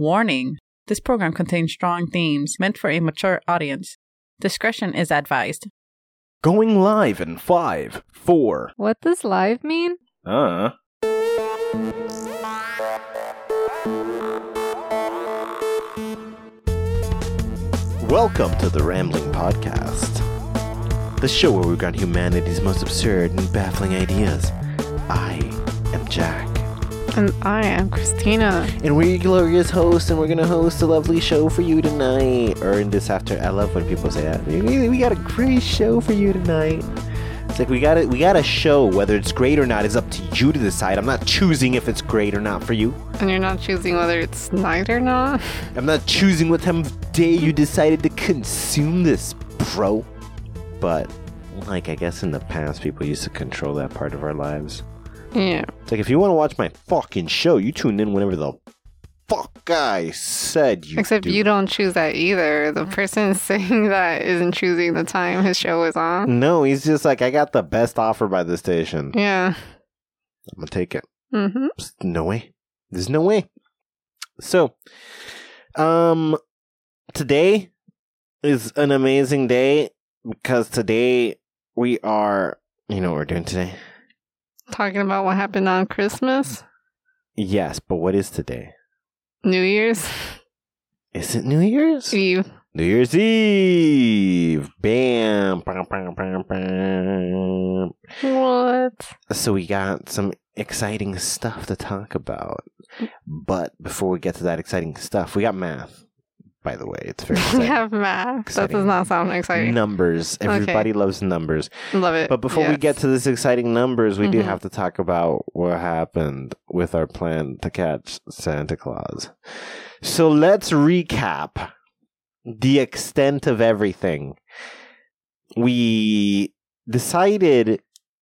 Warning this program contains strong themes meant for a mature audience. Discretion is advised. Going live in five, four. What does live mean? Uh. Welcome to the Rambling Podcast, the show where we grant humanity's most absurd and baffling ideas. I am Jack, And I am Christina. and we're your glorious hosts, and we're gonna host a lovely show for you tonight. Or in this after, I love when people say that. We, got a great show for you tonight. It's like we got it. We got a show. Whether it's great or not is up to you to decide. I'm not choosing if it's great or not for you. And you're not choosing whether it's night or not? I'm not choosing what time of day you decided to consume this, bro. But, like, I guess in the past, people used to control that part of our lives. Yeah. It's like, if you want to watch my fucking show, you tune in whenever the fuck I said you Except do. you don't choose that either. The person saying that isn't choosing the time his show is on. No, he's just like, I got the best offer by the station. Yeah. I'm gonna take it. Mm-hmm. No way. There's no way. So, um, today is an amazing day because today we are, you know what we're doing today? Talking about what happened on Christmas, Yes, but what is today? New Year's Is it New Year's? Eve. New Year's Eve. Bam. Bam, bam, bam, bam. What? So we got some exciting stuff to talk about. But before we get to that exciting stuff, we got math. By the way, it's very we exciting. have math. That does not sound exciting. Numbers. Everybody loves numbers. Love it. But before we get to this exciting numbers, we do Mhm. have to talk about what happened with our plan to catch Santa Claus. So let's recap the extent of everything. We decided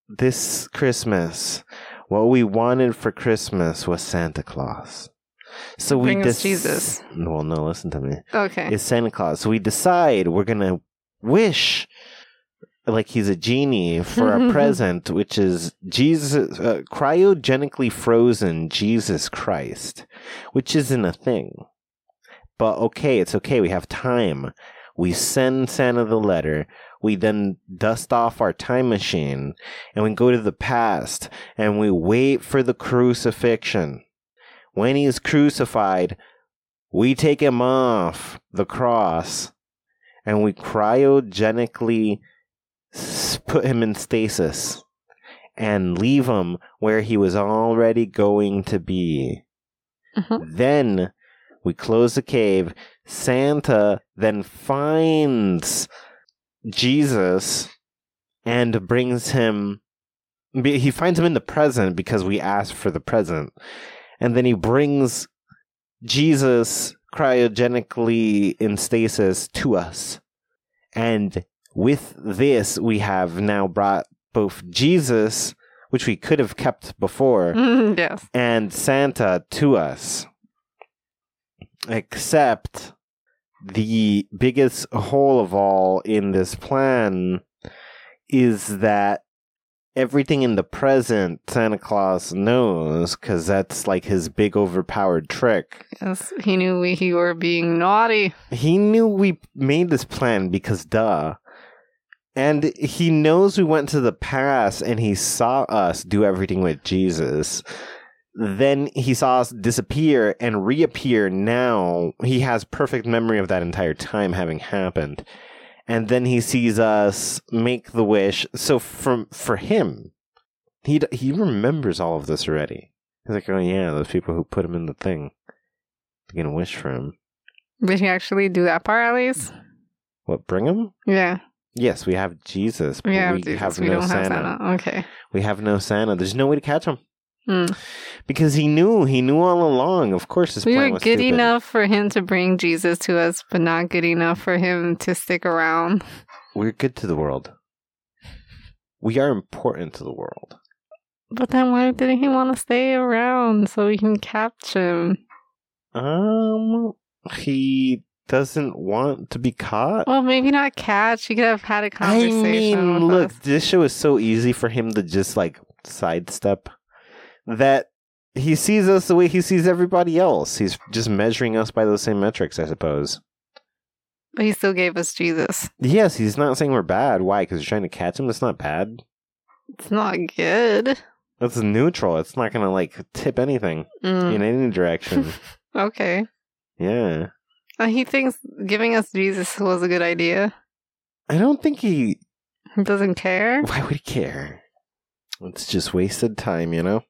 this Christmas what we wanted for Christmas was Santa Claus. So we Bring us Jesus. Well, no, listen to me Okay. is Santa Claus. So we decide we're gonna wish like he's a genie for a present, which is Jesus, uh, cryogenically frozen Jesus Christ, which isn't a thing. But okay, it's okay. We have time. We send Santa the letter. We then dust off our time machine and we go to the past and we wait for the crucifixion. When he's crucified, we take him off the cross and we cryogenically put him in stasis and leave him where he was already going to be. Mhm. Then we close the cave. Santa then finds Jesus and brings him. He finds him in the present because we asked for the present. And then he brings Jesus cryogenically in stasis to us. And with this, we have now brought both Jesus, which we could have kept before, yes. and Santa to us. Except the biggest hole of all in this plan is that everything in the present Santa Claus knows because that's like his big overpowered trick. Yes. He knew we he were being naughty. He knew we made this plan because duh. And he knows we went to the past and he saw us do everything with Jesus. Then he saw us disappear and reappear now. He has perfect memory of that entire time having happened. And then he sees us make the wish. So from for him, he d- he remembers all of this already. He's like, "Oh yeah, those people who put him in the thing, they're gonna wish for him." Did he actually do that part at least? What bring him? Yeah. Yes, we have Jesus, but We Jesus. have we no Santa. have Santa. Okay. We have no Santa. There's no way to catch him Hmm. because he knew. He knew all along. Of course, his We plan were was good stupid. enough for him to bring Jesus to us, but not good enough for him to stick around. We're good to the world. We are important to the world. But then why didn't he want to stay around so we can catch him? Um, he doesn't want to be caught. Well, maybe not catch. He could have had a conversation. I mean, look, us. this show is so easy for him to just like sidestep that he sees us the way he sees everybody else. He's just measuring us by those same metrics, I suppose. But he still gave us Jesus. Yes, he's not saying we're bad. Why? Because you're trying to catch him. That's not bad. It's not good. That's neutral. It's not gonna like tip anything Mm, in any direction. okay. yeah, Uh, he thinks giving us Jesus was a good idea. I don't think he. He doesn't care. Why would he care? It's just wasted time, you know.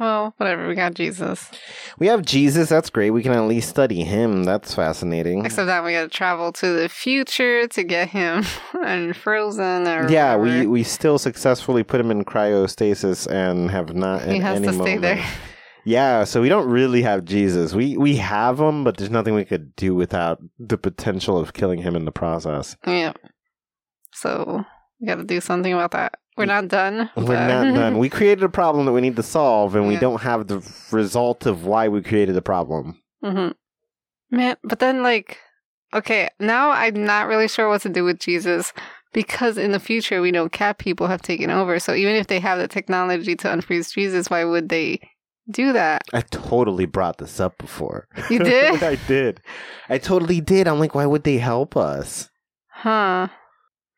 Well, whatever. We got Jesus. We have Jesus. That's great. We can at least study him. That's fascinating. Except that we got to travel to the future to get him and frozen. Or yeah, we whatever. we still successfully put him in cryostasis and have not. He has any to stay moment- there. Yeah, so we don't really have Jesus. We we have him, but there's nothing we could do without the potential of killing him in the process. Yeah. So we got to do something about that. We're not done. We're not done. We created a problem that we need to solve, and we Yeah. don't have the result of why we created the problem. hmm Man, but then like, okay, now I'm not really sure what to do with Jesus because in the future we know cat people have taken over. So even if they have the technology to unfreeze Jesus, why would they do that? I totally brought this up before. You did? I did. I totally did. I'm like, why would they help us? Huh?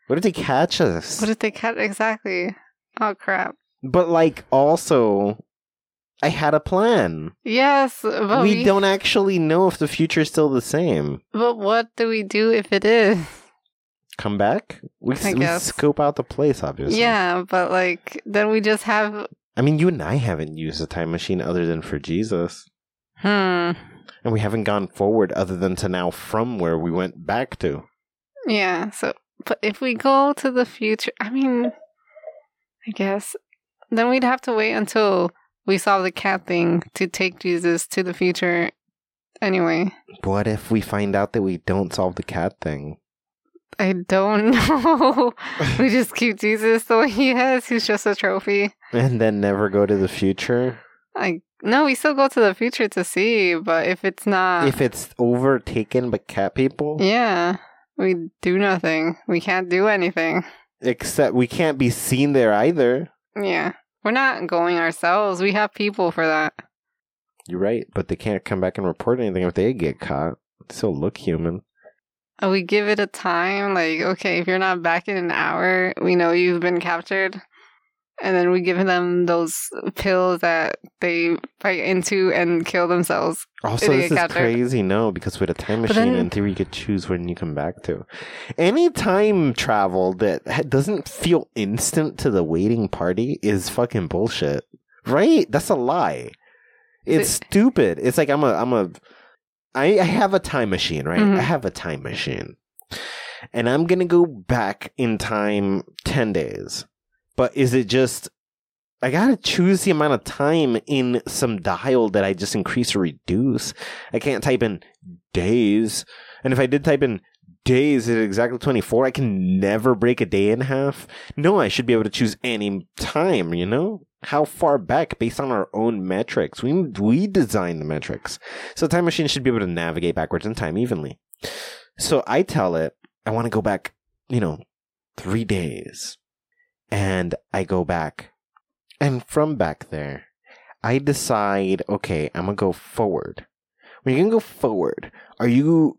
What if they catch us? What if they catch exactly? Oh crap! but like, also, I had a plan. Yes, but we, we, don't actually know if the future is still the same. But what do we do if it is? Come back? We, I we guess. scope out the place, obviously. Yeah, but like then we just have I mean, you and I haven't used a time machine other than for Jesus. hmm. And we haven't gone forward other than to now from where we went back to. Yeah, so but if we go to the future, I mean, I guess then we'd have to wait until we solve the cat thing to take Jesus to the future. Anyway, What if we find out that we don't solve the cat thing? I don't know. we just keep Jesus the way he is. He's just a trophy. And then never go to the future? I no, we still go to the future to see, but if it's not, if it's overtaken by cat people? yeah, we do nothing. We can't do anything. Except we can't be seen there either. Yeah, we're not going ourselves. We have people for that. You're right, but they can't come back and report anything if they get caught. They still look human. Uh, We give it a time, like, okay, if you're not back in an hour, we know you've been captured. And then we give them those pills that they bite into and kill themselves. Also, this is captured. crazy. No, because with a time But machine, then- in theory, you could choose when you come back to. Any time travel that doesn't feel instant to the waiting party is fucking bullshit. Right? That's a lie. It's Is stupid. It's like I'm a I'm a I, I have a time machine, right? Mhm. I have a time machine. And I'm gonna go back in time ten days. But is it just I gotta choose the amount of time in some dial that I just increase or reduce. I can't type in days. And if I did type in days at exactly 24, I can never break a day in half. No, I should be able to choose any time, you know? How far back based on our own metrics. We, we design the metrics. So Time Machine should be able to navigate backwards in time evenly. So I tell it, I want to go back, you know, three days. And I go back. And from back there, I decide, okay, I'm going to go forward. When you're to go forward, are you.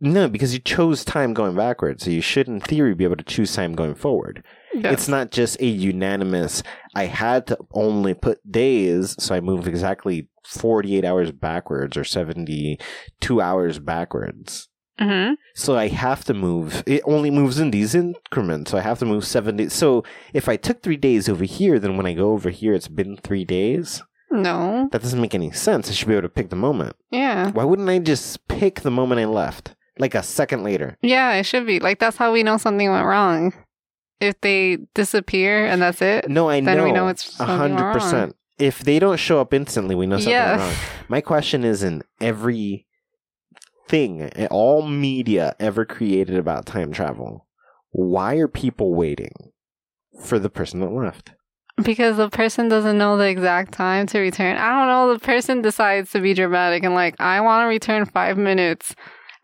No, because you chose time going backwards. So you should, in theory, be able to choose time going forward. It's not just a unanimous, I had to only put days, so I move exactly 48 hours backwards or 72 hours backwards. Hmm So I have to move. It only moves in these increments. So I have to move seven days. So if I took three days over here, then when I go over here, it's been three days. No. That doesn't make any sense. I should be able to pick the moment. Yeah. Why wouldn't I just pick the moment I left? Like a second later. Yeah, it should be. Like, that's how we know something went wrong. If they disappear and that's it. No, I Then know. we know it's a hundred percent. If they don't show up instantly, we know something Yeah. wrong. My question is in every thing, all media ever created about time travel, why are people waiting for the person that left? Because the person doesn't know the exact time to return. I don't know. The person decides to be dramatic and, like, I want to return five minutes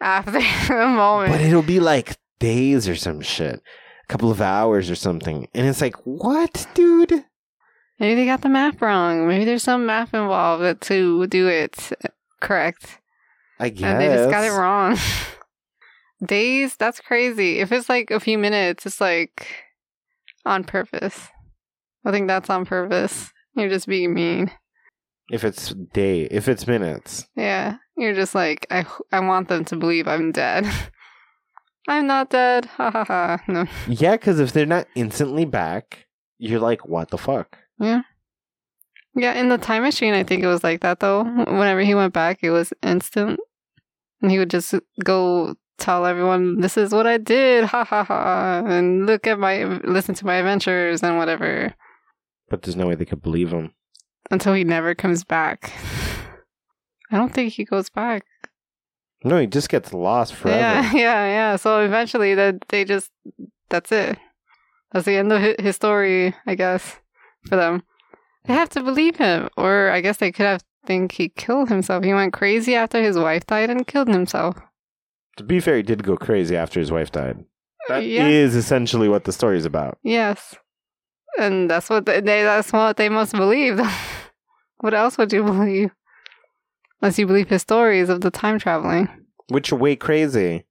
after the moment. But it'll be like days or some shit, a couple of hours or something. And it's like, what, dude? Maybe they got the math wrong. Maybe there's some math involved to do it correct. I guess. And they just got it wrong. Days? That's crazy. If it's like a few minutes, it's like on purpose. I think that's on purpose. You're just being mean. If it's day, if it's minutes. Yeah. You're just like, I, I want them to believe I'm dead. I'm not dead. Ha ha ha. No. Yeah, because if they're not instantly back, you're like, what the fuck? Yeah, in the time machine, I think it was like that though. Whenever he went back, it was instant. And he would just go tell everyone, this is what I did. Ha ha ha. And look at my, listen to my adventures and whatever. But there's no way they could believe him. Until he never comes back. I don't think he goes back. No, he just gets lost forever. Yeah, yeah, yeah. So eventually, that they just that's it. That's the end of his story, I guess, for them. They have to believe him, or I guess they could have think he killed himself. He went crazy after his wife died and killed himself. To be fair, he did go crazy after his wife died. That Yeah. is essentially what the story is about. Yes, and that's what they, that's what they must believe. what else would you believe? Unless you believe his stories of the time traveling. Which are way crazy.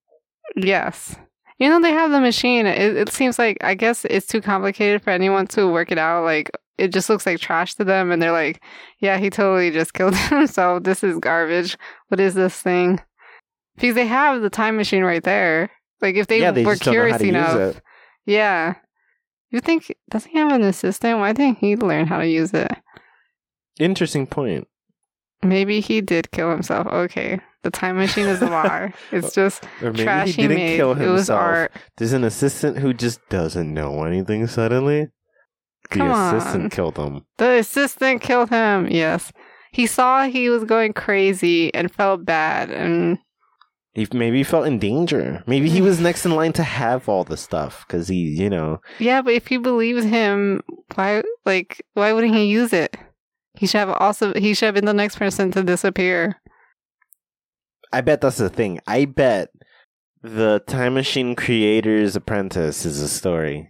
Yes. You know, they have the machine. It, it seems like, I guess it's too complicated for anyone to work it out. Like, it just looks like trash to them. And they're like, yeah, he totally just killed himself. This is garbage. What is this thing? Because they have the time machine right there. Like, if they yeah, they were just don't know curious enough. Yeah. You think, doesn't he have an assistant? Why didn't he learn how to use it? Interesting point. Maybe he did kill himself. Okay. The time machine is a lie. It's just Or maybe trash he didn't made. kill It was art. There's an assistant who just doesn't know anything suddenly. The Come assistant on. killed him. The assistant killed him. Yes. He saw he was going crazy and felt bad and He maybe he felt in danger. Maybe he was next in line to have all the stuff because he, you know, yeah, but if he believes him, why like why wouldn't he use it? He should have also he should have been the next person to disappear. I bet that's the thing. I bet the Time Machine Creator's Apprentice is a story.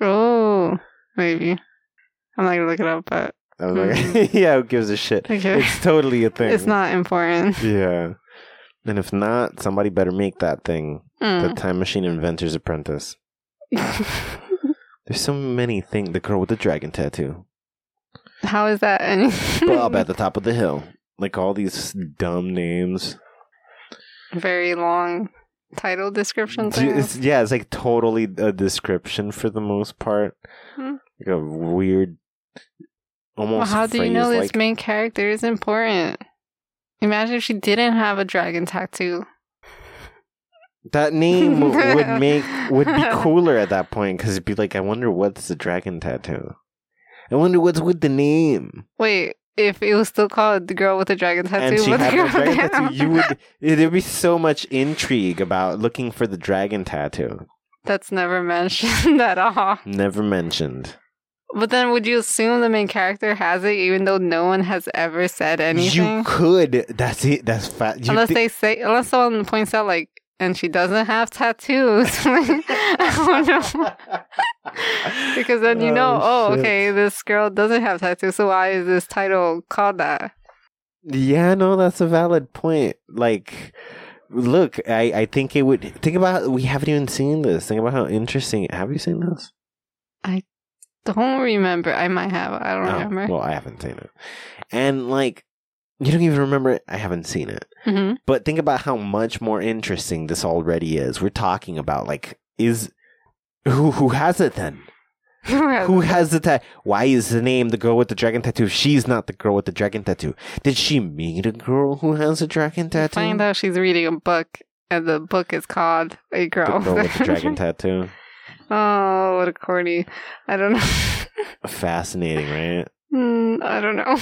Oh, maybe. I'm not gonna look it up, but I was like, yeah, who gives a shit? okay. It's totally a thing. It's not important. Yeah. And if not, somebody better make that thing. The Mm. Time Machine Inventor's Apprentice. There's so many things. The girl with the dragon tattoo. How is that any Well, up at the top of the hill. Like all these dumb names. very long title descriptions? It's, yeah, it's like totally a description for the most part. Hmm. Like a weird, Well, almost. how do you know phrase this main character is important? Imagine if she didn't have a dragon tattoo. That name would make would be cooler at that point because it'd be like, I wonder what's the dragon tattoo. I wonder what's with the name. Wait, if it was still called the girl with the dragon tattoo, and she would the dragon the- tattoo. You would there'd be so much intrigue about looking for the dragon tattoo. That's never mentioned at all. Never mentioned. But then, would you assume the main character has it, even though no one has ever said anything? You could. That's it. That's fat. You unless thi- they say, unless someone points out like, and she doesn't have tattoos. I because then you know, Oh, oh, okay, this girl doesn't have tattoos, so why is this title called that? Yeah, no, that's a valid point. Like, look, I, I think it would think about. We haven't even seen this. Think about how interesting. Have you seen this? Don't remember. I might have. I don't Oh, remember. well, I haven't seen it, and like, you don't even remember it. I haven't seen it. hmm But think about how much more interesting this already is. We're talking about like, is who who has it then? Who has the tattoo? Why is the name the girl with the dragon tattoo? if She's not the girl with the dragon tattoo. Did she meet a girl who has a dragon tattoo? Find out she's reading a book, and the book is called A The Girl. girl with the dragon tattoo. Oh, what a corny! I don't know. Fascinating, right? Hmm, I don't know.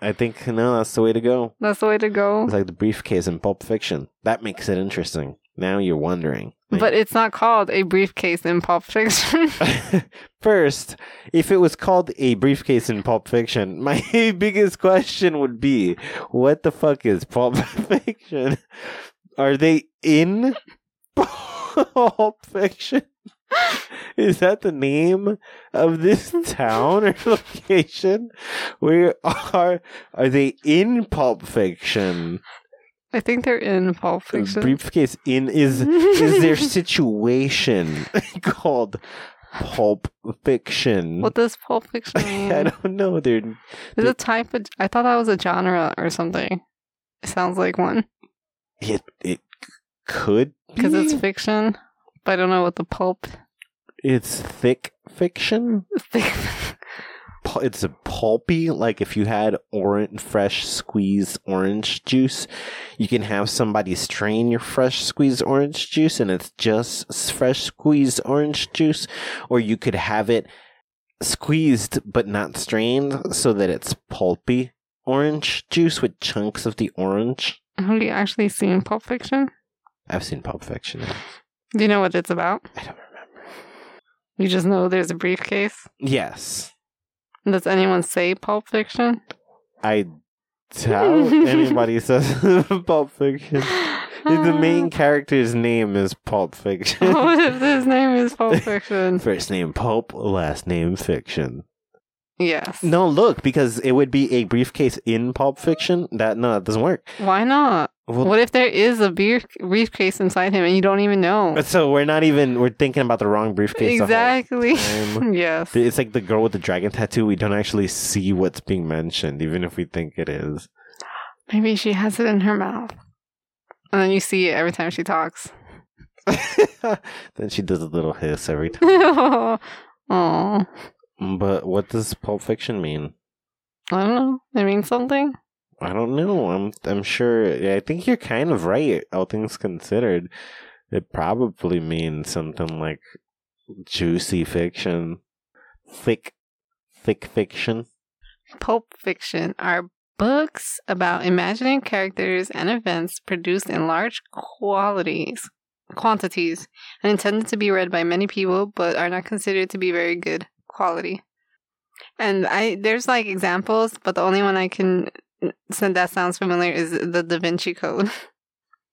I think no, that's the way to go. That's the way to go. It's like the briefcase in Pulp Fiction. That makes it interesting. Now you're wondering. Like, But it's not called a briefcase in Pulp Fiction. First, if it was called a briefcase in Pulp Fiction, my biggest question would be, what the fuck is Pulp Fiction? Are they in Pulp Fiction? Is that the name of this town or location? Where are are they in Pulp Fiction? I think they're in Pulp Fiction. Briefcase in is is their situation called Pulp Fiction? what does Pulp Fiction mean? I don't know. They're Is it a type of? I thought that was a genre or something. It sounds like one it it could because it's fiction, I don't know what the pulp. it's thick fiction. pu- it's a pulpy like if you had orange fresh squeezed orange juice you can have somebody strain your fresh squeezed orange juice and it's just fresh squeezed orange juice or you could have it squeezed but not strained so that it's pulpy orange juice with chunks of the orange Have you actually seen Pulp Fiction? i've seen pulp fiction Do you know what it's about? i don't remember You just know there's a briefcase. yes Does anyone say Pulp Fiction? i doubt anybody says pulp fiction The main character's name is Pulp Fiction. what if his name is Pulp Fiction? First name Pulp, last name Fiction. Yes. No, look, because it would be a briefcase in Pulp Fiction. That no, that doesn't work. Why not? Well, What if there is a beer briefcase inside him and you don't even know? so we're not even we're thinking about the wrong briefcase. Exactly. yes. It's like the girl with the dragon tattoo. We don't actually see what's being mentioned, even if we think it is. Maybe she has it in her mouth. And then you see it every time she talks. then she does a little hiss every time. Oh, But what does Pulp Fiction mean? I don't know. It means something. I don't know. I'm I'm sure. I think you're kind of right. All things considered, it probably means something like juicy fiction, thick, thick fiction. Pulp fiction are books about imaginary characters and events produced in large qualities, quantities, and intended to be read by many people, but are not considered to be very good quality. And I there's like examples, but the only one I can send that sounds familiar is the Da Vinci Code.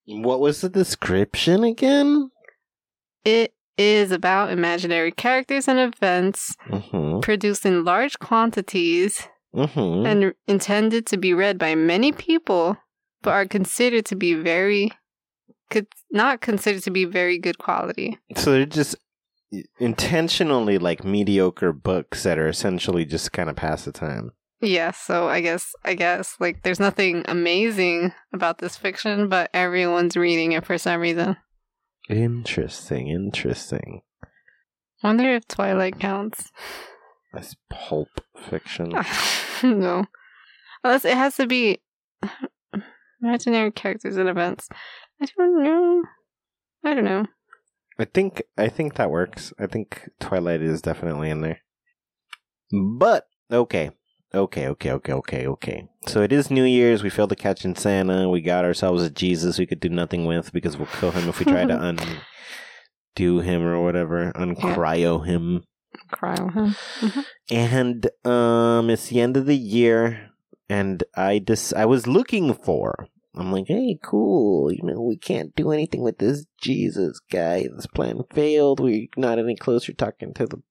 What was the description again? It is about imaginary characters and events Mm-hmm. produced in large quantities Mm-hmm. and intended to be read by many people, but are considered to be very, could not considered to be very good quality. So they're just intentionally like mediocre books that are essentially just kind of pass the time. Yes, so I guess I guess like there's nothing amazing about this fiction, but everyone's reading it for some reason. Interesting. Interesting. Wonder if Twilight counts. That's pulp fiction. no, unless it has to be imaginary characters and events. I don't know. I don't know. I think I think that works. I think Twilight is definitely in there. But okay. Okay, okay, okay, okay, okay. So it is New Year's. We failed to catch in Santa. We got ourselves a Jesus we could do nothing with because we'll kill him if we try to undo him or whatever, uncryo him. Cry on him. And um, it's the end of the year, and I just I was looking for. I'm like, hey, cool. You know, we can't do anything with this Jesus guy. This plan failed. We're not any closer talking to the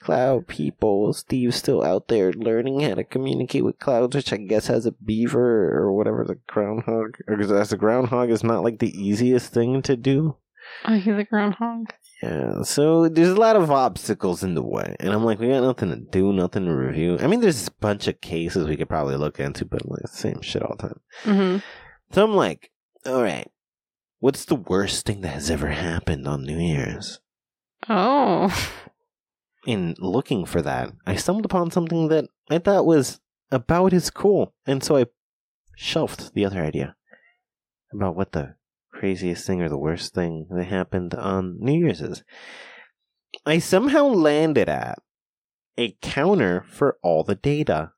cloud people. Steve's still out there learning how to communicate with clouds, which I guess has a beaver or whatever the groundhog. Or as a groundhog is not like the easiest thing to do. Oh, he's a groundhog. Yeah, so there's a lot of obstacles in the way, and I'm like, we got nothing to do, nothing to review. I mean, there's a bunch of cases we could probably look into, but like the same shit all the time. Mm-hmm. So I'm like, all right, what's the worst thing that has ever happened on New Year's? Oh. In looking for that, I stumbled upon something that I thought was about as cool, and so I shelved the other idea about what the craziest thing or the worst thing that happened on New Year's is. I somehow landed at a counter for all the data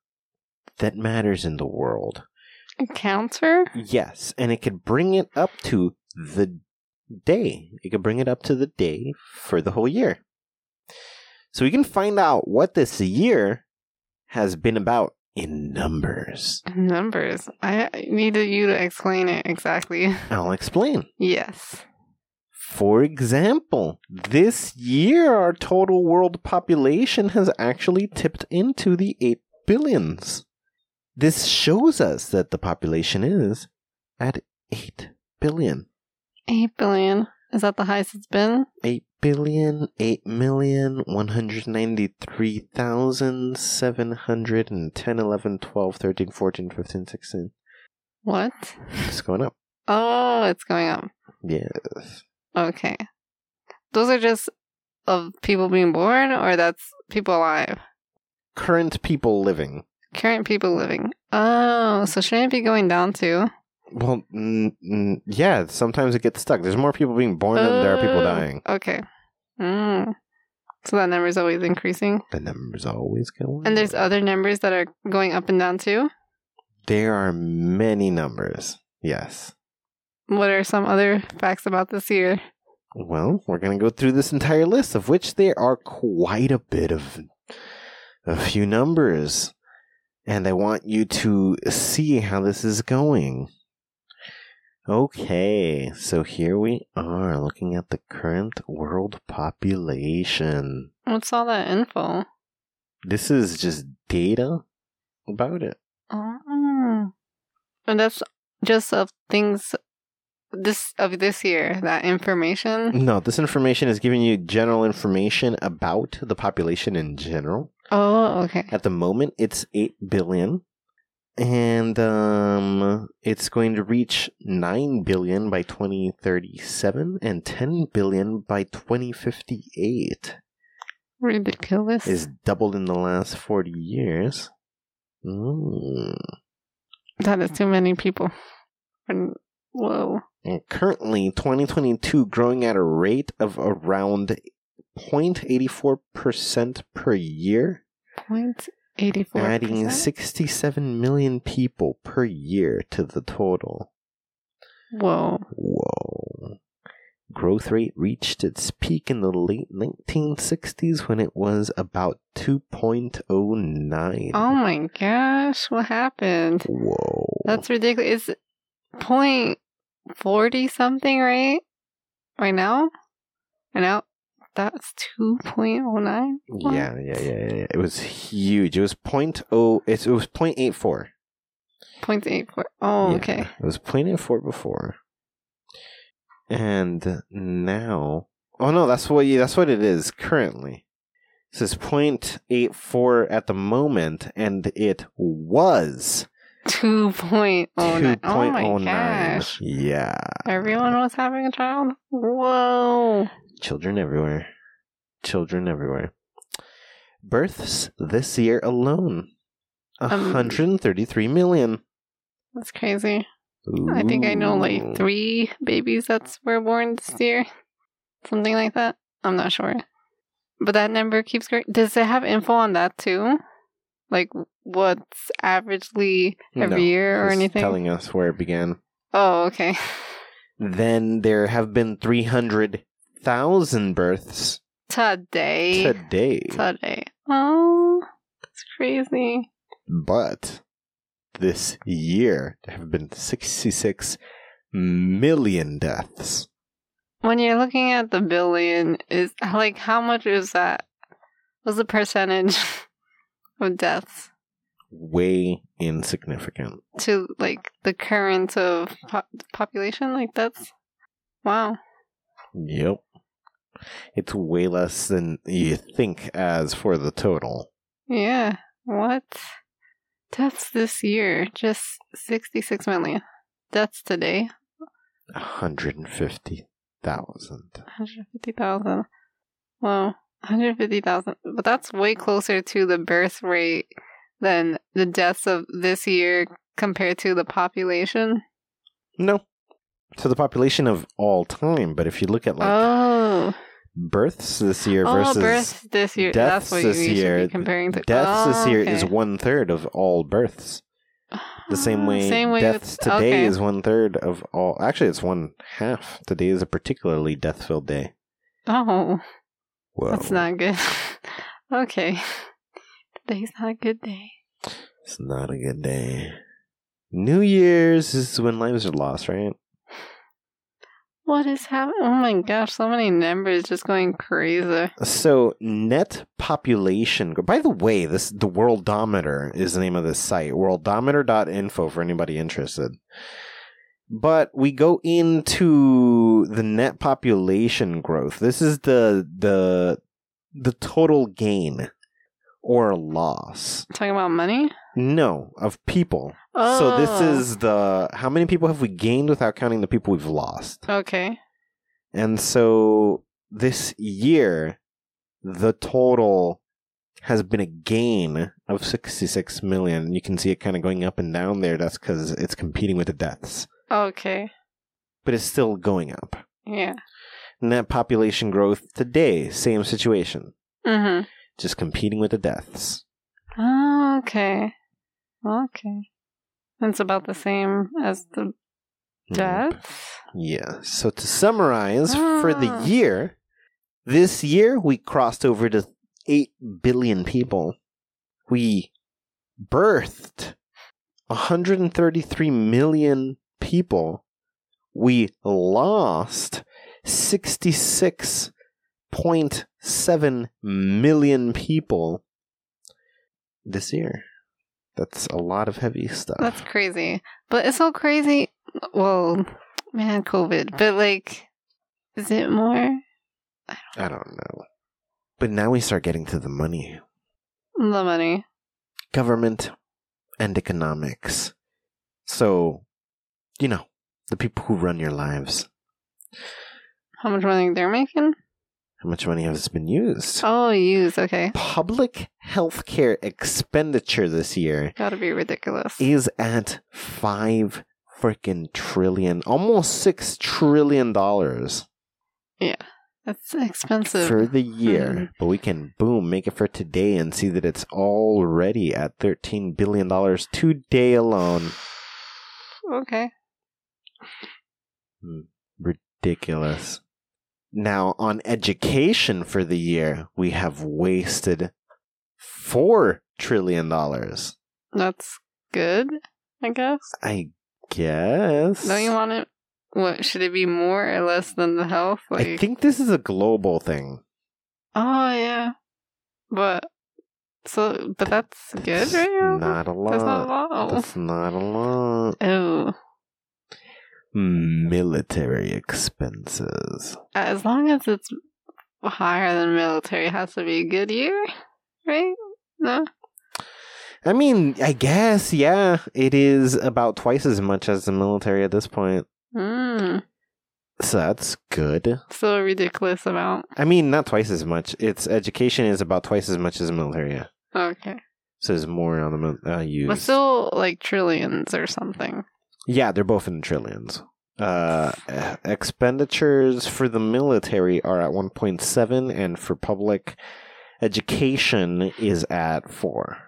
that matters in the world. Counter? Yes, and it could bring it up to the day. It could bring it up to the day for the whole year. So we can find out what this year has been about in numbers. Numbers. I I needed you to explain it exactly. I'll explain. Yes. For example, this year our total world population has actually tipped into the 8 billions. This shows us that the population is at 8 billion. 8 billion. Is that the highest it's been? 8 billion, 8 million, 193,000, 710, 11, 12, 13, 14, 15, 16. What? It's going up. Oh, it's going up. Yes. Okay. Those are just of people being born, or that's people alive? Current people living. Current people living. Oh, so shouldn't it be going down too? Well, mm, mm, yeah, sometimes it gets stuck. There's more people being born than there are people Oh, dying. Okay. Mm. So that number is always increasing. The numbers always go And there's up. other numbers that are going up and down too. There are many numbers. Yes. What are some other facts about this year? Well, we're going to go through this entire list, of which there are quite a bit of a few numbers. And I want you to see how this is going. Okay, so here we are looking at the current world population. What's all that info? This is just data about it. Oh. And that's just of things this of this year, that information. No, this information is giving you general information about the population in general. Oh, okay. At the moment, it's 8 billion. And um, it's going to reach 9 billion by 2037 and 10 billion by 2058. Ridiculous. Is doubled in the last 40 years. Mm. that is too many people. And whoa. And currently, 2022 growing at a rate of around 0.84% per year. Point eighty four. adding 67 million people per year to the total. Whoa. Whoa. Growth rate reached its peak in the late 1960s when it was about 2.09. Oh my gosh, what happened? Whoa. That's ridiculous. It's point forty something, right? Right now? Right now? That's two point oh nine? yeah, yeah, yeah, yeah. It was huge. It was point oh. It, it was point eight four. Point eight four. Oh, Yeah, okay. It was point eight four before, and now. Oh no, that's what. That's what it is currently. It says point eight four at the moment, and it was Two point oh two nine. Oh my oh nine. gosh. Yeah, Everyone was having a child? Whoa. Children everywhere, children everywhere. Births this year alone, Um, hundred and thirty-three million. That's crazy. I think I know like three babies that's were born this year. Something like that. I'm not sure. But that number keeps growing. Does it have info on that too? Like what's averagely every No, year or anything? Telling us where it began. Oh, okay. Then there have been 300,000 births Today. today. Today. Oh, that's crazy. But this year, there have been 66 million deaths. When you're looking at the billion, is like how much is that? What's the percentage of deaths Way insignificant. to like the current of po- population? Like that's wow. Yep. It's way less than you think as for the total. Yeah. What? Deaths this year, just 66 million. Deaths today, 150,000. 150,000. Wow. 150,000. But that's way closer to the birth rate than the deaths of this year compared to the population. No. To the population of all time, but if you look at like oh. Births this year Oh, versus births this year. deaths That's what this you year, be comparing to. deaths this Oh, year is one third of all births. The same ah, way, Same way deaths with, today okay. is one third of all. Actually, it's one half. Today is a particularly death filled day. Oh, Whoa. that's not good. okay. Today's not a good day. It's not a good day. New Year's is when lives are lost, right? What is happening? Oh my gosh, so many numbers just going crazy. So net population. By the way, this the Worldometer is the name of this site. Worldometer.info for anybody interested. But we go into the net population growth. This is the the the total gain or loss. Talking about money? No, of people. Oh. So this is the how many people have we gained without counting the people we've lost. Okay. And so this year, the total has been a gain of 66 million. You can see it kind of going up and down there. That's because it's competing with the deaths, Okay. but it's still going up. Yeah. Net population growth today, same situation, Mm-hmm. Just competing with the deaths. Oh, okay. Okay. It's about the same as the deaths. Yeah. So to summarize, for the Ah. year, this year we crossed over to 8 billion people. We birthed 133 million people. We lost 66.7 million people this year. That's a lot of heavy stuff. That's crazy. But it's so crazy. Well, man, COVID. But like, is it more I don't know. But now we start getting to the money. the money? Government and economics. So, you know, the people who run your lives. How much money they're making? How much money has been used? Oh, use. Okay. Public healthcare expenditure this year Gotta be ridiculous. is at five freaking trillion, almost six trillion dollars Yeah. That's expensive. for the year. Mhm. But we can boom make it for today and see that it's already at thirteen billion dollars today alone. okay. ridiculous. Now, on education for the year, we have wasted four trillion dollars. That's good, I guess. I guess. Don't you want it? What should it be more or less than the health? Like, I think this is a global thing. oh yeah, but so, but that's good, right? Not a lot. That's not a lot. That's not a lot. Oh, Military expenses. as long as it's higher than military, it has to be a good year, right? No. I mean, I guess, yeah, it is about twice as much as the military at this point. Mm. So that's good. Still a ridiculous amount. I mean, not twice as much. Its education is about twice as much as the military. Yeah. Okay, So there's more on the uh, use. but still like trillions or something. Yeah, they're both in trillions. Uh, eh, expenditures for the military are at 1.7, and for public education is at four.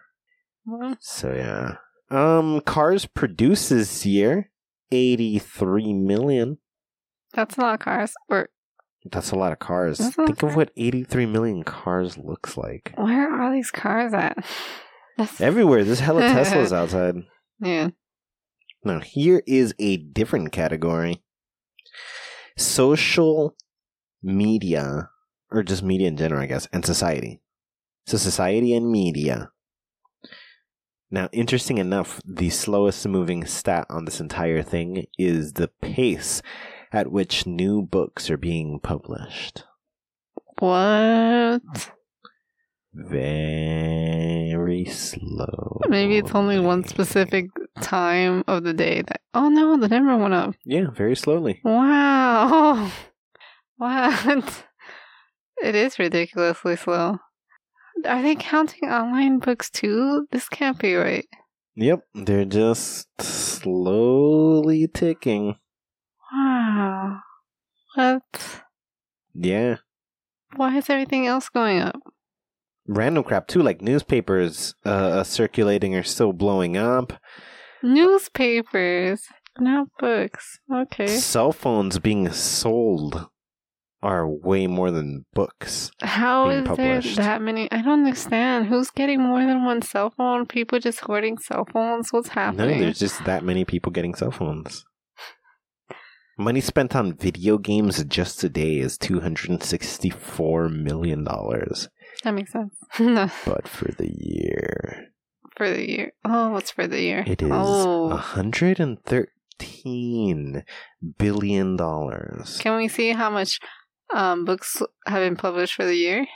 Well, So yeah. Um, cars produced this year 83 million. That's a lot of cars. Or That's a lot of cars. Lot Think of what 83 million cars looks like. where are all these cars at? That's Everywhere. There's hella Teslas outside. yeah. Now, here is a different category social media, or just media in general, I guess, and society. So, society and media. Now, interesting enough, the slowest moving stat on this entire thing is the pace at which new books are being published. What? Very slow. Maybe it's only one specific time of the day that. Oh no, the number went up. Yeah, very slowly. Wow. Oh, What? It is ridiculously slow. Are they counting online books too? This can't be right. Yep, they're just slowly ticking. Wow. What? Yeah. Why is everything else going up? Random crap too, like newspapers uh, uh, circulating are still blowing up. Newspapers, not books. Okay. Cell phones being sold are way more than books. How is published. there that many? I don't understand. Who's getting more than one cell phone? People just hoarding cell phones? What's happening? No, there's just that many people getting cell phones. Money spent on video games just today is $264 million. That makes sense. no, But for the year, for the year. Oh, what's for the year? it is Oh, 113 billion dollars. can we see how much um, books have been published for the year?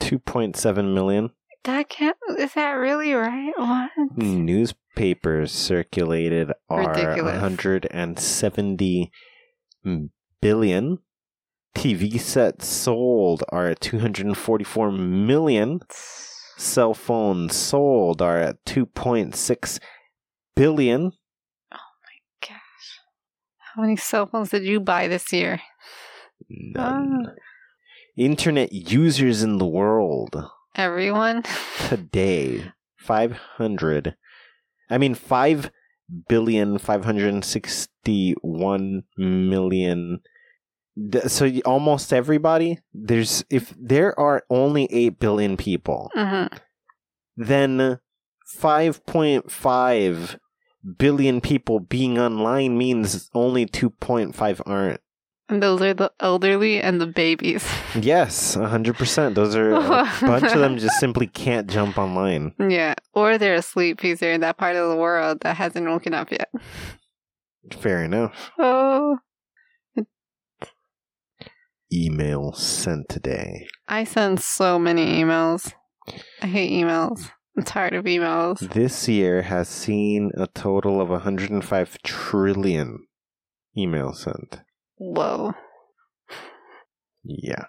2.7 million That can't. Is that really right? What? newspapers circulated are Ridiculous. 170 billion. TV sets sold are at 244 million. Cell phones sold are at 2.6 billion. Oh my Gosh, how many cell phones did you buy this year? None. Ah. Internet users in the world Everyone. today 500 I mean 5 billion 561 million so almost everybody there's if there are only 8 billion people hmm then 5.5 billion people being online means only 2.5 aren't. And those are the elderly and the babies. yes 100% those are a bunch of them just simply can't jump online. Yeah, or they're asleep because they're in that part of the world that hasn't woken up yet. fair enough. Oh, email sent today I send so many emails. I hate emails. I'm tired of emails. this year has seen a total of 105 trillion emails sent Whoa. yeah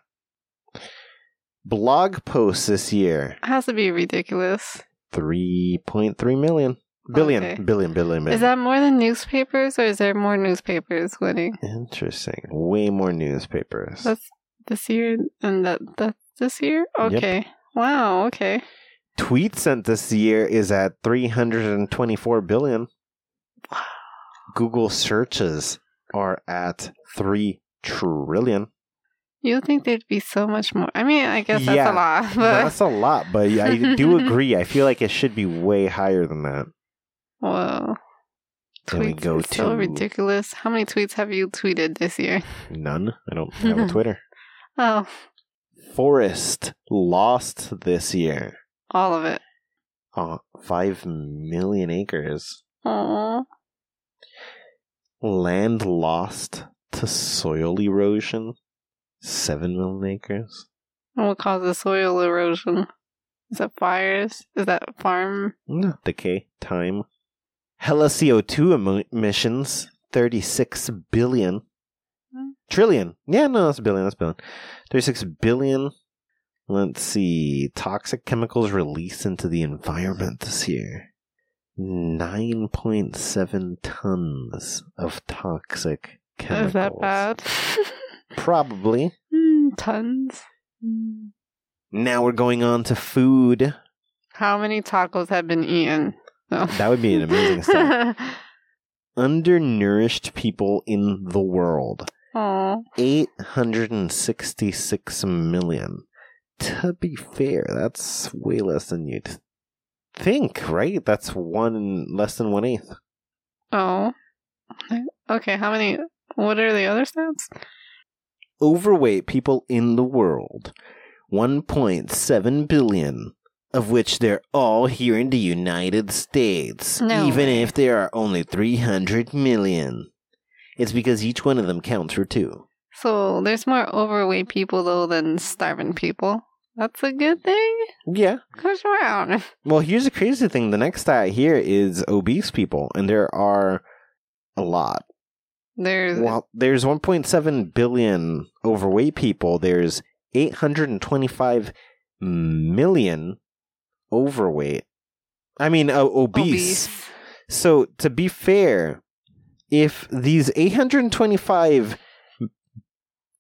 blog posts this year It has to be ridiculous. 3.3 million billion Okay. billion billion billion Is that more than newspapers, or is there more newspapers winning Interesting. Way more newspapers. That's this year and that that's this year? Yep. Okay. Wow, okay. Tweet sent this year is at 324 billion. Google searches are at 3 trillion. You'd think there'd be so much more. I mean, I guess that's Yeah. a lot, but That's a lot, but I do agree. I feel like it should be way higher than that. Whoa. Then we Tweets go are so ridiculous. How many tweets have you tweeted this year? None. I don't have a Twitter. Oh, Forest lost this year. all of it. Uh, 5 million acres. Oh, Land lost to soil erosion. 7 million acres. what causes soil erosion? Is that fires? Is that farm? No. Decay. Time. Hella CO2 emo- emissions. 36 billion. Hmm. Trillion. Yeah, no, that's a billion. That's a billion. 36 billion. Let's see. Toxic chemicals released into the environment this year. 9.7 tons of toxic chemicals. Is that bad? Probably. Hmm, tons. Hmm. Now we're going on to food. How many tacos have been eaten? No. That would be an amazing stat. Undernourished people in the world. Oh, 866 million. To be fair, that's way less than you'd think, right? That's one less than one eighth. oh. Okay, how many? What are the other stats? Overweight people in the world. 1.7 billion. Of which they're all here in the United States. No even way. if there are only 300 million. It's because each one of them counts for two. So there's more overweight people though than starving people. That's a good thing. Yeah. Goes around. Well, here's the crazy thing. The next stat here is obese people, and there are a lot. There's Well, there's 1.7 billion overweight people. There's 825 million overweight. I mean, uh, obese. obese. So, to be fair, if these 825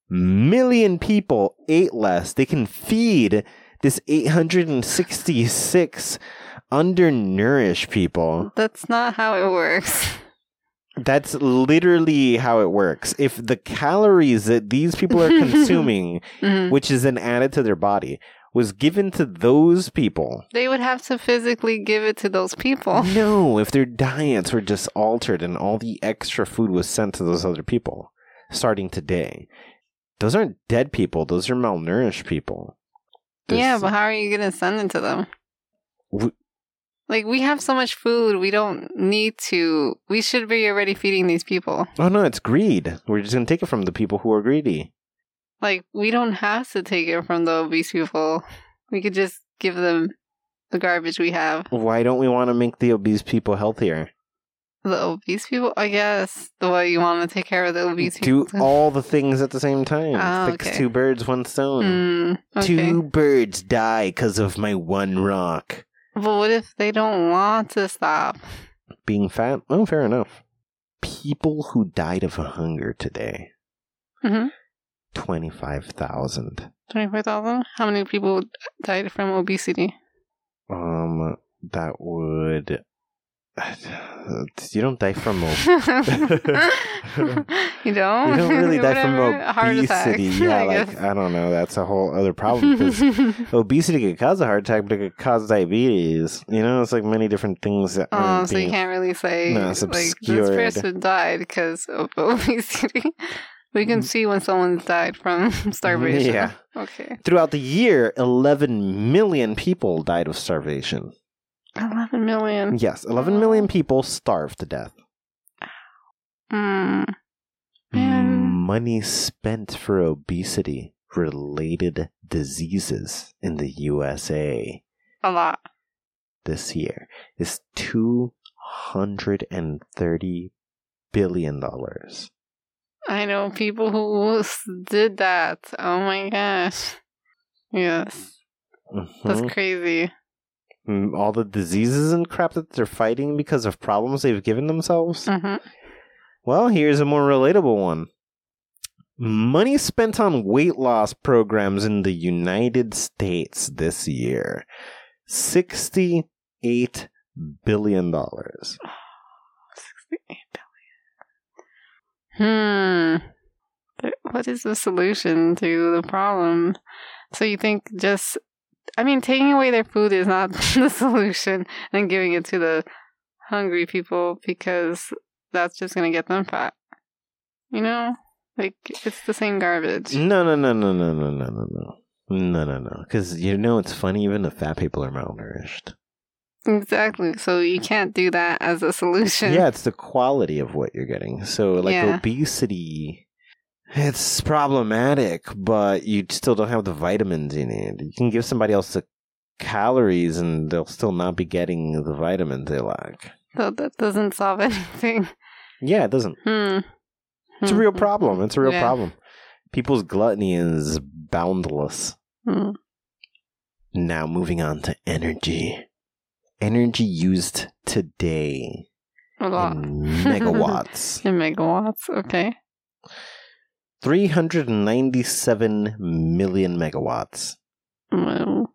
million people ate less, they can feed this 866 undernourished people. That's not how it works. That's literally how it works. If the calories that these people are consuming, Mhm. which is then added to their body, was given to those people. They would have to physically give it to those people. No, if their diets were just altered and all the extra food was sent to those other people starting today. Those aren't dead people, those are malnourished people. Yeah, but how are you going to send it to them? W- Like, we have so much food, we don't need to. We should be already feeding these people. oh no, it's greed. We're just gonna take it from the people who are greedy. Like, we don't have to take it from the obese people. We could just give them the garbage we have. Why don't we want to make the obese people healthier? The obese people, I guess. The way you want to take care of the obese people. Do all the things at the same time. Ah, Fix okay. two birds, one stone. Mm, okay. Two birds die because of my one rock. But what if they don't want to stop? Being fat? Oh, fair enough. People who died of hunger today. Mhm. 25,000. 25,000? How many people died from obesity? Um, that would. You don't die from ob- you don't? You don't really die from Whatever. Heart attack, obesity. Yeah, I like guess. I don't know. That's a whole other problem because obesity could cause a heart attack, but it could cause diabetes. You know, it's like many different things that Oh, so you can't really say No, it's like this person died because of obesity. We can see when someone's died from starvation. Mm. Yeah. Okay. Throughout the year, 11 million people died of starvation. 11 million. Yes, 11 million people starved to death. Mm. Man. Money spent for obesity related diseases in the USA A lot. this year is 230 billion dollars. I know people who did that. Oh my gosh. Yes. That's Mhm. crazy. Mm, All the diseases and crap that they're fighting because of problems they've given themselves. hmm Well, here's a more relatable one. Money spent on weight loss programs in the United States this year. $68 billion. Hmm. What is the solution to the problem? So you think just, I mean, taking away their food is not the solution and giving it to the hungry people because that's just going to get them fat. You know? Like, it's the same garbage. No, no, no, no, no, no, no, no, no. No, no, no. Because you know it's funny, even the fat people are malnourished. Exactly. So you can't do that as a solution. Yeah, it's the quality of what you're getting. So, like Yeah. obesity, it's problematic, but you still don't have the vitamins you need. You can give somebody else the calories, and they'll still not be getting the vitamins they lack. So that doesn't solve anything. Yeah, it doesn't. Hmm. It's a real problem. It's a real Yeah. problem. People's gluttony is boundless. Hmm. Now, moving on to energy. Energy used today A lot. in megawatts. In megawatts. Okay. 397 million megawatts Well,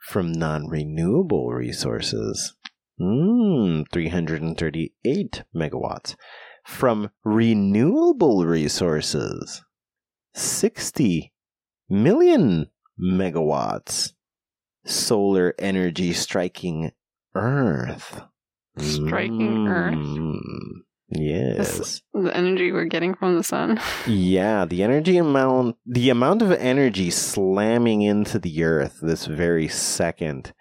from non renewable resources. Mm, 338 megawatts from renewable resources. 60 million megawatts. Solar energy striking Earth. Striking Earth? Mm, Yes. the energy we're getting from the sun. Yeah, the energy amount, the amount of energy slamming into the earth this very second,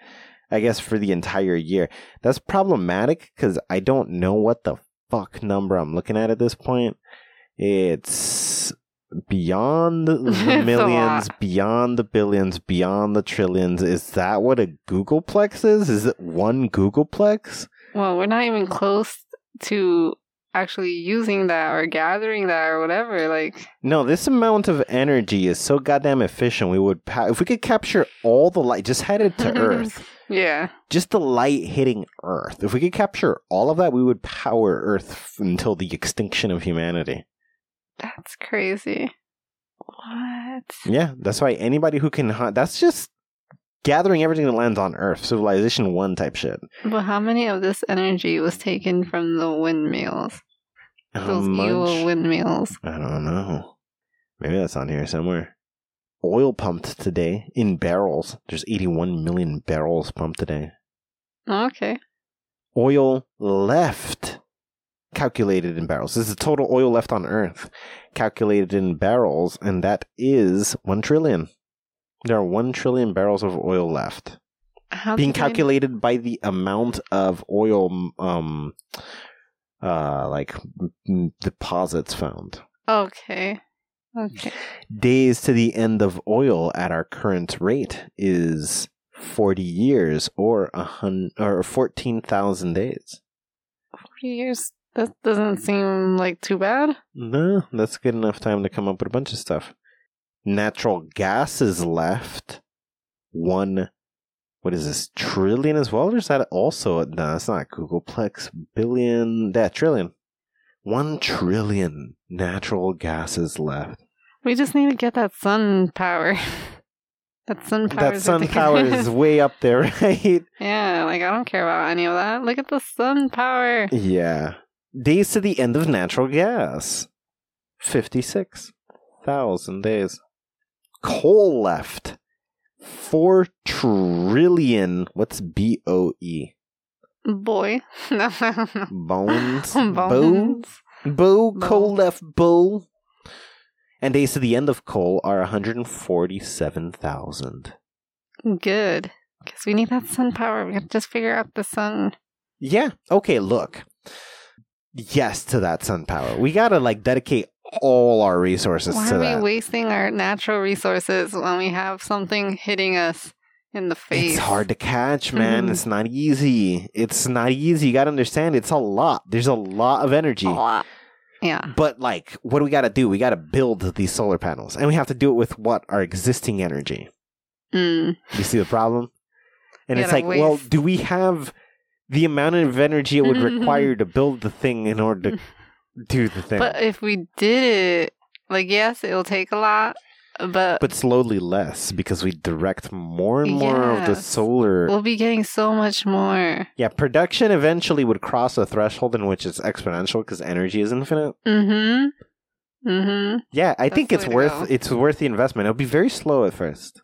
I guess for the entire year, that's problematic because I don't know what the fuck number I'm looking at at this point. It's beyond the millions, beyond the billions, beyond the trillions. Is that what a Googolplex is? Is it one Googolplex? Well, we're not even close to actually using that or gathering that or whatever. Like, No, this amount of energy is so goddamn efficient. We would, pa- if we could capture all the light, just headed to Earth, yeah. just the light hitting Earth. If we could capture all of that, we would power Earth until the extinction of humanity. That's crazy. What? Yeah, that's why anybody who can, hunt, that's just gathering everything that lands on Earth, Civilization One type shit. But how many of this energy was taken from the windmills? How Those much? evil windmills. I don't know. Maybe that's on here somewhere. oil pumped today in barrels. There's 81 million barrels pumped today. Okay. Oil left, calculated in barrels. This is the total oil left on Earth, calculated in barrels, and that is 1 trillion. There are 1 trillion barrels of oil left. How being calculated by the amount of oil um uh like m- deposits found Okay. Okay. days to the end of oil at our current rate is 40 years or a hun- or 14,000 days Forty years. That doesn't seem like too bad. no that's good enough time to come up with a bunch of stuff natural gas is left one what is this trillion as well or is that also no it's not googolplex billion that trillion one trillion natural gases left We just need to get that sun power. that sun power. that sun power is way up there right yeah, like I don't care about any of that. Look at the sun power. yeah days to the end of natural gas 56,000 days coal left 4 trillion what's b o e Boy. No, I don't bones Bones. bow Bow. coal left bow and days to the end of coal are 147,000 Good. Because we need that sun power. We have to just figure out the sun. Yeah. Okay, look. Yes to that sun power. We gotta like dedicate all our resources Why to are we wasting our natural resources when we have something hitting us in the face? It's hard to catch, man. Mhm. It's not easy. It's not easy. You gotta understand it's a lot. There's a lot of energy. A lot. Yeah. But like, what do we gotta do? We gotta build these solar panels. And we have to do it with what? Our existing energy. Mm. You see the problem? And it's like, well, do we have the amount of energy it would require to build the thing in order to do the thing? But if we did it, like, yes, it'll take a lot, but, but slowly less because we direct more and more of the solar. we'll be getting so much more. yeah, production eventually would cross a threshold in which it's exponential because energy is infinite. Mm hmm. Mm hmm. Yeah, I That's think it's worth go. it's worth the investment. It'll be very slow at first,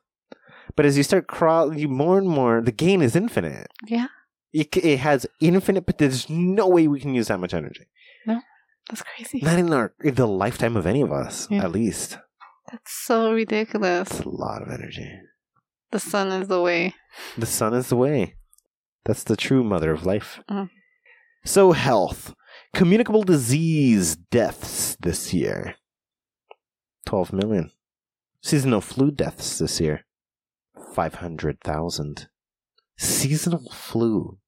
but as you start crawl, you more and more, the gain is infinite. Yeah. It, it has infinite, but there's no way we can use that much energy. No, that's crazy. Not in our in the lifetime of any of us, Yeah. at least. That's so ridiculous. It's a lot of energy. The sun is the way. The sun is the way. That's the true mother of life. Mm. So, health. Communicable disease deaths this year 12 million. Seasonal flu deaths this year 500,000. Seasonal flu.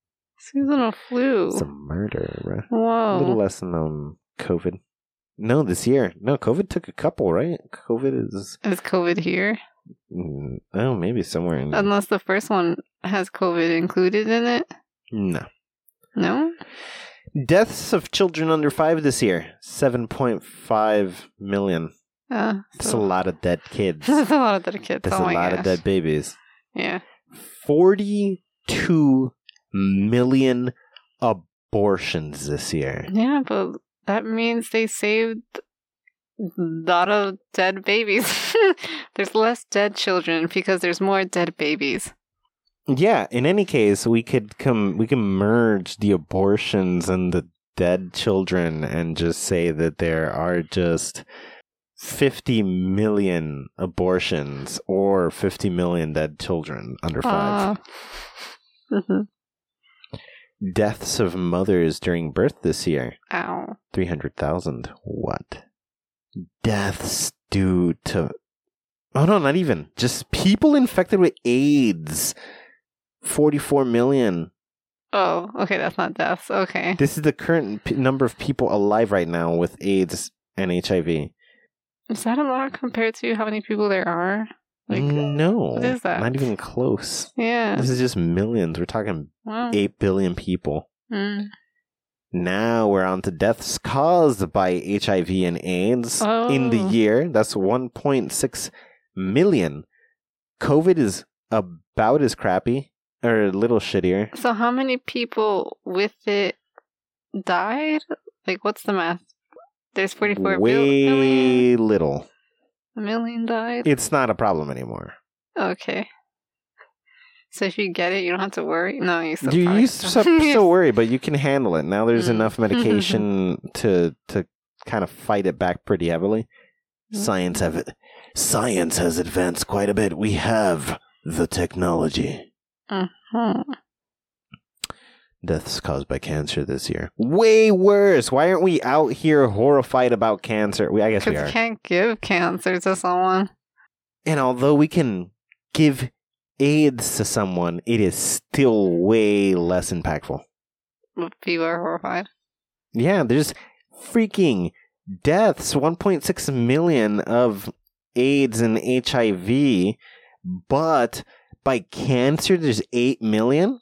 Seasonal flu. It's a murder. right? Whoa. A little less than um, COVID. No, this year. No, COVID took a couple, right? COVID is. Is COVID here? mm, Oh, maybe somewhere in. Unless the first one has COVID included in it. no. No? Deaths of children under five this year 7.5 million. Uh, That's a lot of dead kids. That's a lot of dead kids. That's oh a lot gosh. of dead babies. Yeah. 42 million abortions this year. Yeah, but that means they saved a lot of dead babies. there's less dead children because there's more dead babies. Yeah, in any case, we could come we can merge the abortions and the dead children and just say that there are just 50 million abortions or 50 million dead children under 5. Uh. Deaths of mothers during birth this year. Ow. 300,000. What? Deaths due to. Oh, no, not even. Just people infected with AIDS. 44 million. Oh, okay, that's not deaths. Okay. This is the current p- number of people alive right now with AIDS and HIV. Is that a lot compared to how many people there are? Like, no. what is that? Not even close. yeah. This is just millions. We're talking Wow. 8 billion people. Mm. Now we're on to deaths caused by HIV and AIDS in the Oh. year. That's 1.6 million. COVID is about as crappy or a little shittier. So, how many people with it died? Like, what's the math? There's 44 Way billion. little. A million died. It's not a problem anymore. Okay. So if you get it, you don't have to worry. No, you still. you to still worry, but you can handle it. Now there's Mm. enough medication to to kind of fight it back pretty heavily. Mm. Science have it. Science has advanced quite a bit. We have the technology. Hmm. Deaths caused by cancer this year. Way worse. Why aren't we out here horrified about cancer? We, I guess we are. can't give cancer to someone. And although we can give AIDS to someone, it is still way less impactful. People are horrified. Yeah, there's freaking deaths 1.6 million of AIDS and HIV, but by cancer, there's 8 million?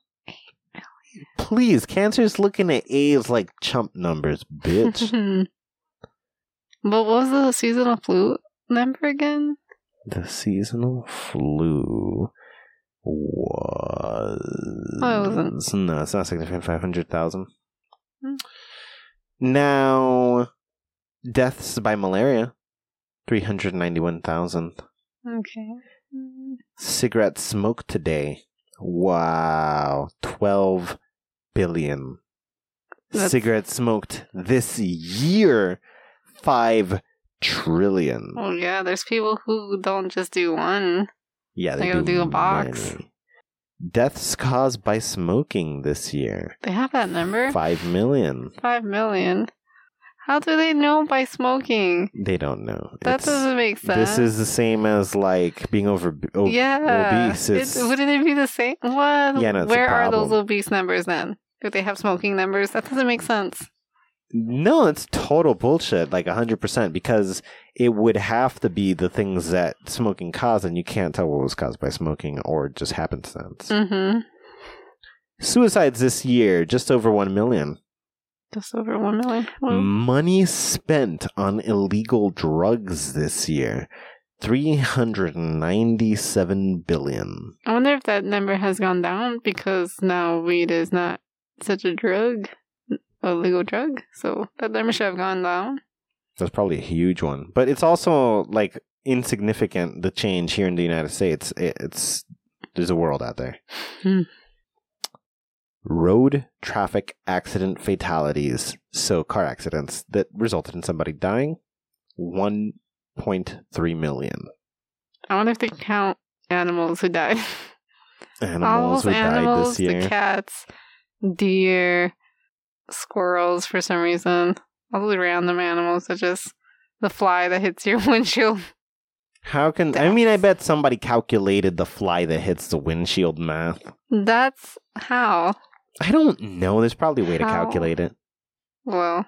Please, cancer's looking at A's like chump numbers, bitch. but what was the seasonal flu number again? the seasonal flu was. Oh, it wasn't. No, it's not significant. 500,000. Hmm. Now, deaths by malaria 391,000. Okay. Cigarette smoke today. Wow. 12 billion. That's- Cigarette smoked this year. 5 trillion. Well, yeah, there's people who don't just do one. Yeah, They gotta do a box. many. Deaths caused by smoking this year. They have that number? 5 million. Five million. How do they know by smoking? They don't know. That It's- doesn't make sense. This is the same as like being over o- yeah. obese. It- wouldn't it be the same? What? Yeah, no, Where are those obese numbers then? Do they have smoking numbers? That doesn't make sense. no, it's total bullshit. Like 100% because it would have to be the things that smoking caused and you can't tell what was caused by smoking or just happenstance. Mm-hmm. Suicides this year, just over 1 million. Just over one million. Well, Money spent on illegal drugs this year 397 billion. I wonder if that number has gone down because now weed is not such a drug, a legal drug. So that number should have gone down. That's probably a huge one. But it's also like insignificant the change here in the United States. It, it's there's a world out there. Hmm. Road traffic accident fatalities, so car accidents that resulted in somebody dying, 1.3 million. I wonder if they count animals who died. Animals those who died this year. the cats, deer, squirrels for some reason. All those random animals that just the fly that hits your windshield. How can I mean? I bet somebody calculated the fly that hits the windshield math. That's how. I don't know. There's probably a way to calculate it. Well,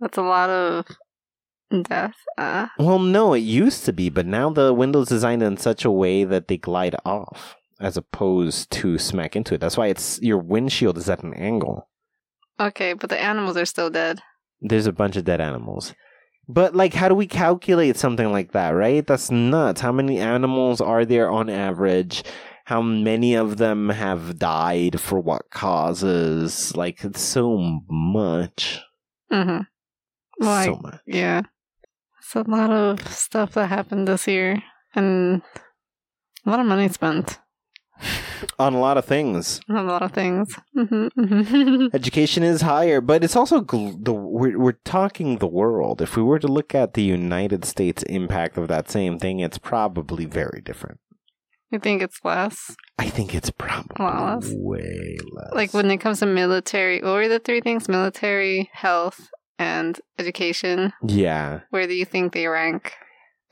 that's a lot of death. Uh, Well, no, it used to be, but now the window's designed in such a way that they glide off as opposed to smack into it. That's why it's your windshield is at an angle. okay, but the animals are still dead. There's a bunch of dead animals. But like how do we calculate something like that, right? That's nuts. How many animals are there on average? How many of them have died for what causes? Like it's so much. Mm-hmm. Like, so much. yeah. It's a lot of stuff that happened this year and a lot of money spent On a lot of things. on a lot of things. Education is higher, but it's also gl- the we're we're talking the world. If we were to look at the United States impact of that same thing, it's probably very different. you think it's less? I think it's probably Lot less. way less. Like when it comes to military, what were the three things? Military, health, and education. yeah, Where do you think they rank?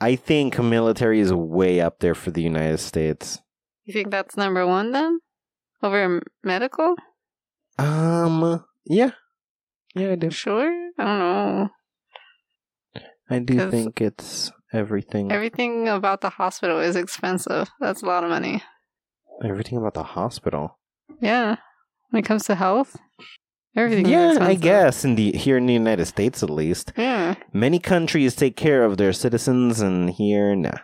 I think military is way up there for the United States. You think that's number one then? Over medical? Um, yeah, yeah, I do. Sure? I don't know. I do think it's everything. Everything about the hospital is expensive. That's a lot of money. everything about the hospital. Yeah. When it comes to health, everything yeah, I guess in the here in the United States at least. Yeah. Many countries take care of their citizens, and here, nah.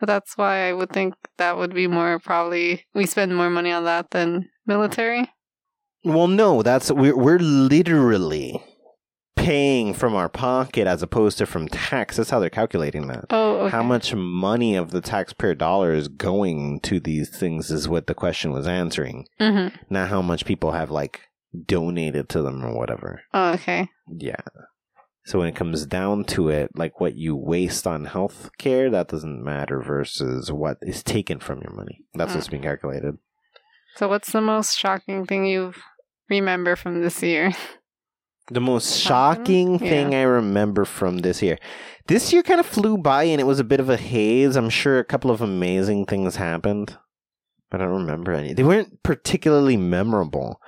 That's why I would think that would be more probably we spend more money on that than military. Well, no, that's we're we're literally paying from our pocket as opposed to from tax. That's how they're calculating that. Oh, okay. How much money of the taxpayer dollar is going to these things is what the question was answering. hmm Not how much people have like donated to them or whatever. Oh, okay. Yeah. So when it comes down to it, like what you waste on health care, that doesn't matter versus what is taken from your money. That's mm. what's being calculated. So, what's the most shocking thing you remember from this year? The most Shocking? shocking thing I remember from this year. This year kind of flew by and it was a bit of a haze. I'm sure a couple of amazing things happened, but I don't remember any. They weren't particularly memorable.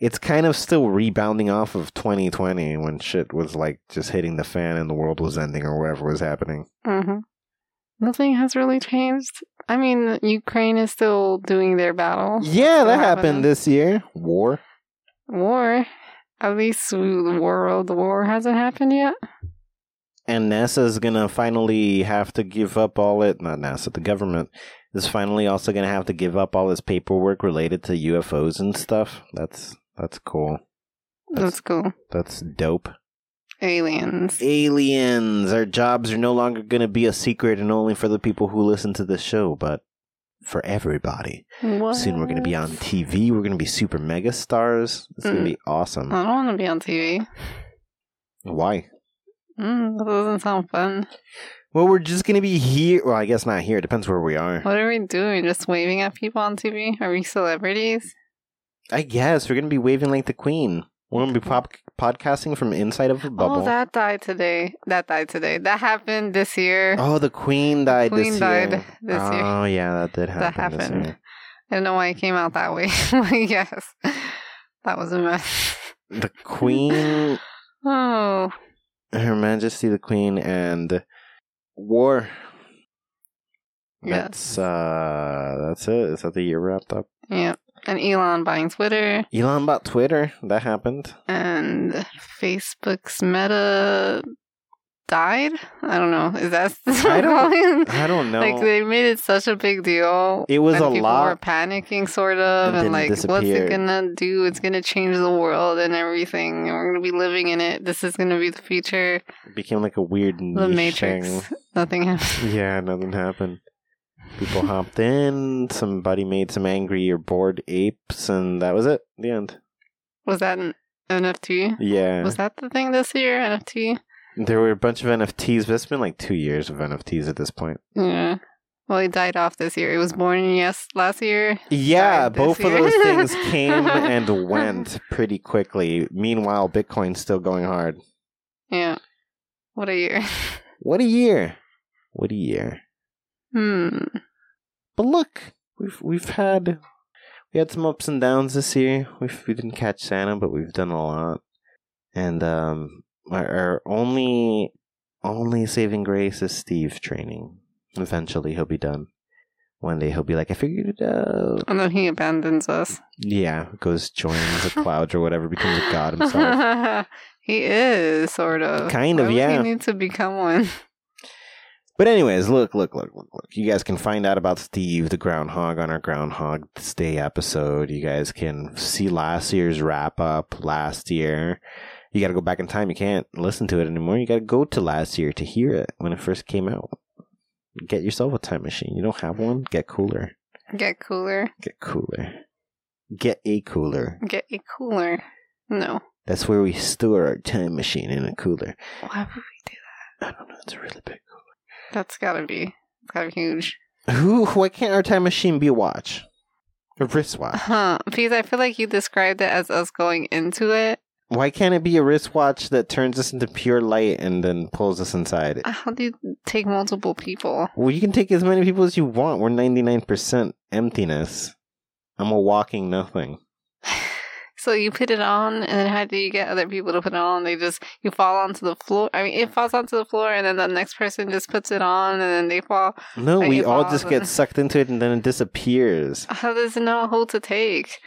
It's kind of still rebounding off of 2020 when shit was like just hitting the fan and the world was ending or whatever was happening. hmm Nothing has really changed. I mean, Ukraine is still doing their battle. Yeah, that happening. happened this year. War. War. At least the world war hasn't happened yet. And NASA's gonna finally have to give up all it. Not NASA, the government is finally also gonna have to give up all its paperwork related to UFOs and stuff. That's that's cool. That's cool. That's dope. Aliens. Aliens. Our jobs are no longer gonna be a secret and only for the people who listen to the show, but for everybody. What? Soon we're gonna be on TV. We're gonna be super mega stars. It's gonna Mm. be awesome. I don't want to be on TV. Why? Mm, that doesn't sound fun. Well, we're just gonna be here. Well, I guess not here. It depends where we are. What are we doing? Just waving at people on TV? Are we celebrities? I guess we're gonna be waving like the queen. We're gonna be pop- podcasting from inside of a bubble. Oh, that died today. That died today. That happened this year. Oh, the queen died Queen this died year. this oh, yeah, that did happen. that happened. year. I don't know why it came out that way. yes. That was a mess. The queen, Oh. Her Majesty the Queen, and war. Yes. That's uh, that's it. Is that the year wrapped up? Yeah. And Elon buying Twitter Elon bought Twitter. That happened. and Facebook's Meta died. I don't know. Is that I don't- I don't know. Like they made it such a big deal. It was and a people lot. were panicking, sort of, And and, like, what's it gonna do? It's gonna change the world and everything. And we're gonna be living in it. This is gonna be the future. It became like a weird The Matrix. thing. Nothing happened. Yeah, nothing happened. People hopped in. Somebody made some angry or bored apes, and that was it. The end. Was that an NFT? Yeah, Was that the thing this year? NFT? there were a bunch of NFTs, but it's been like two years of NFTs at this point. Yeah. Well, he died off this year. He was born yes last year. Yeah, both of those things came and went pretty quickly. Meanwhile, Bitcoin's still going hard. Yeah. What a year. What a year! What a year! Hmm. But look, we've we've had we had some ups and downs this year. We've, we didn't catch Santa, but we've done a lot. And um, our, our only only saving grace is Steve training. Eventually, he'll be done. One day, he'll be like, "I figured it out." And then he abandons us. Yeah, goes joins the clouds or whatever, becomes a god himself. he is sort of. Kind of, Why yeah. He needs to become one. But anyways, look, look, look, look, look. You guys can find out about Steve the Groundhog on our Groundhog Day episode. You guys can see last year's wrap up last year. You got to go back in time. You can't listen to it anymore. You got to go to last year to hear it when it first came out. Get yourself a time machine. You don't have one? Get cooler. Get cooler. Get cooler. Get a cooler. Get a cooler. No. That's where we store our time machine in a cooler. Why would we do that? I don't know. It's a really big that? That's gotta be. It's gotta be huge. Who? Why can't our time machine be a watch? A wristwatch? Huh. Because I feel like you described it as us going into it. Why can't it be a wristwatch that turns us into pure light and then pulls us inside? Uh, how do you take multiple people? Well, you can take as many people as you want. We're 99% emptiness. I'm a walking nothing. So you put it on, and then how do you get other people to put it on? They just you fall onto the floor. I mean, it falls onto the floor, and then the next person just puts it on, and then they fall. No, we all just get sucked into it and then it disappears. How does it know who to take?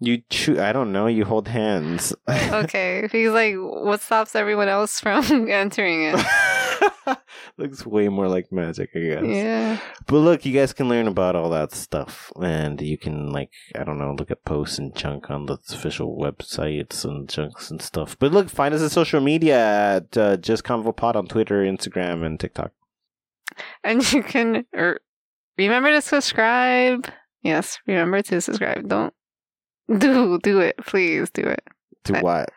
You chew. I don't know. You hold hands. Okay, he's like, what stops everyone else from entering it? Looks way more like magic, I guess. Yeah. But look, you guys can learn about all that stuff, and you can like I don't know, look at posts and junk on the official websites and junks and stuff. But look, find us on social media at uh, Just Convo Pod on Twitter, Instagram, and TikTok. And you can er, remember to subscribe. Yes, remember to subscribe. Don't do do it, please do it. I- what?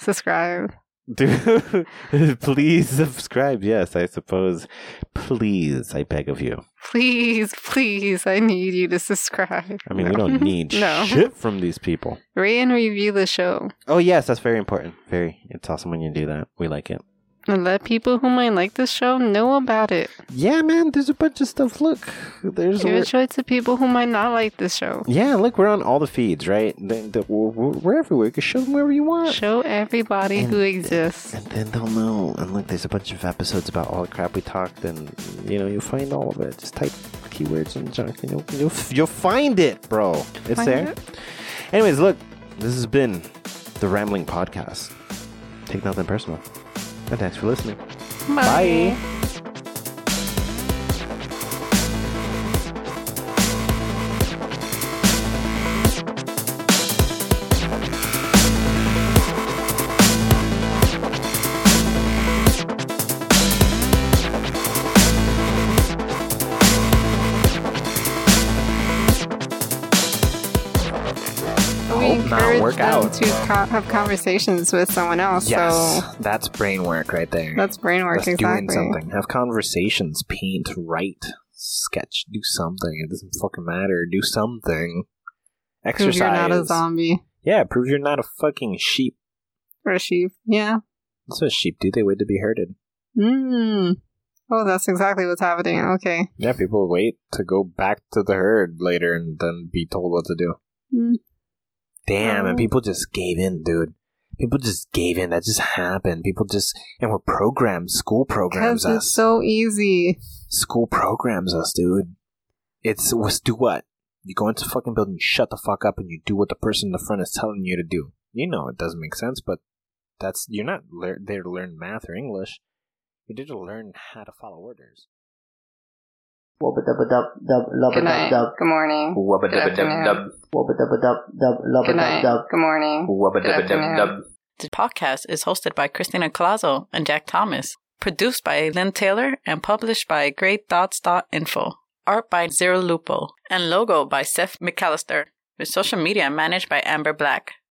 Subscribe. Do please subscribe. Yes, I suppose. Please, I beg of you. Please, please, I need you to subscribe. I mean, we don't need No. shit from these people. Rate and review the show. Oh yes, that's very important. Very. It's awesome when you do that. We like it. And let people who might like this show know about it. Yeah, man. There's a bunch of stuff. Look, there's. Give a show to people who might not like this show. yeah, look, we're on all the feeds, right? The, the, we're, we're we're everywhere. You can show them wherever you want. Show everybody And- who exists. And then they'll know. And look, there's a bunch of episodes about all the crap we talked, and you know you'll find all of it. Just type keywords and junk, and you'll you'll, you'll find it, bro. It's Find there. it. Anyways, look, this has been the Rambling Podcast. Take nothing personal. And thanks for listening. Bye. We have conversations with someone else. Yes, So that's brain work right there. that's brain work, That's exactly. doing something. Have conversations, paint, write, sketch, do something. It doesn't fucking matter. Do something. Prove Exercise. you're not a zombie Yeah, prove you're not a fucking sheep. or a sheep. Yeah. That's what sheep do. They wait to be herded. Mm. Oh, that's exactly what's happening. Okay. Yeah, people wait to go back to the herd later and then be told what to do. Mm. Damn, and Oh. people just gave in, dude. People just gave in. That just happened. People just and we're programmed. School programs us. it's so easy. School programs us, dude. It's was do what? You go into the fucking building, you shut the fuck up, and you do what the person in the front is telling you to do. You know it doesn't make sense, but that's you're not lear- there to learn math or English. You're there to learn how to follow orders. Wubba dubba dub dub lubba Good dub night. dub Good morning. Wubba Good afternoon. wubba dubba dub dub lubba dub night. dub. Good morning. Wubba Good afternoon. The podcast is hosted by Christina Colazo and Jack Thomas, produced by Lynn Taylor, and published by GreyThoughts.info. Art by Zero Lupo, and logo by Seth McAllister, with social media managed by Amber Black.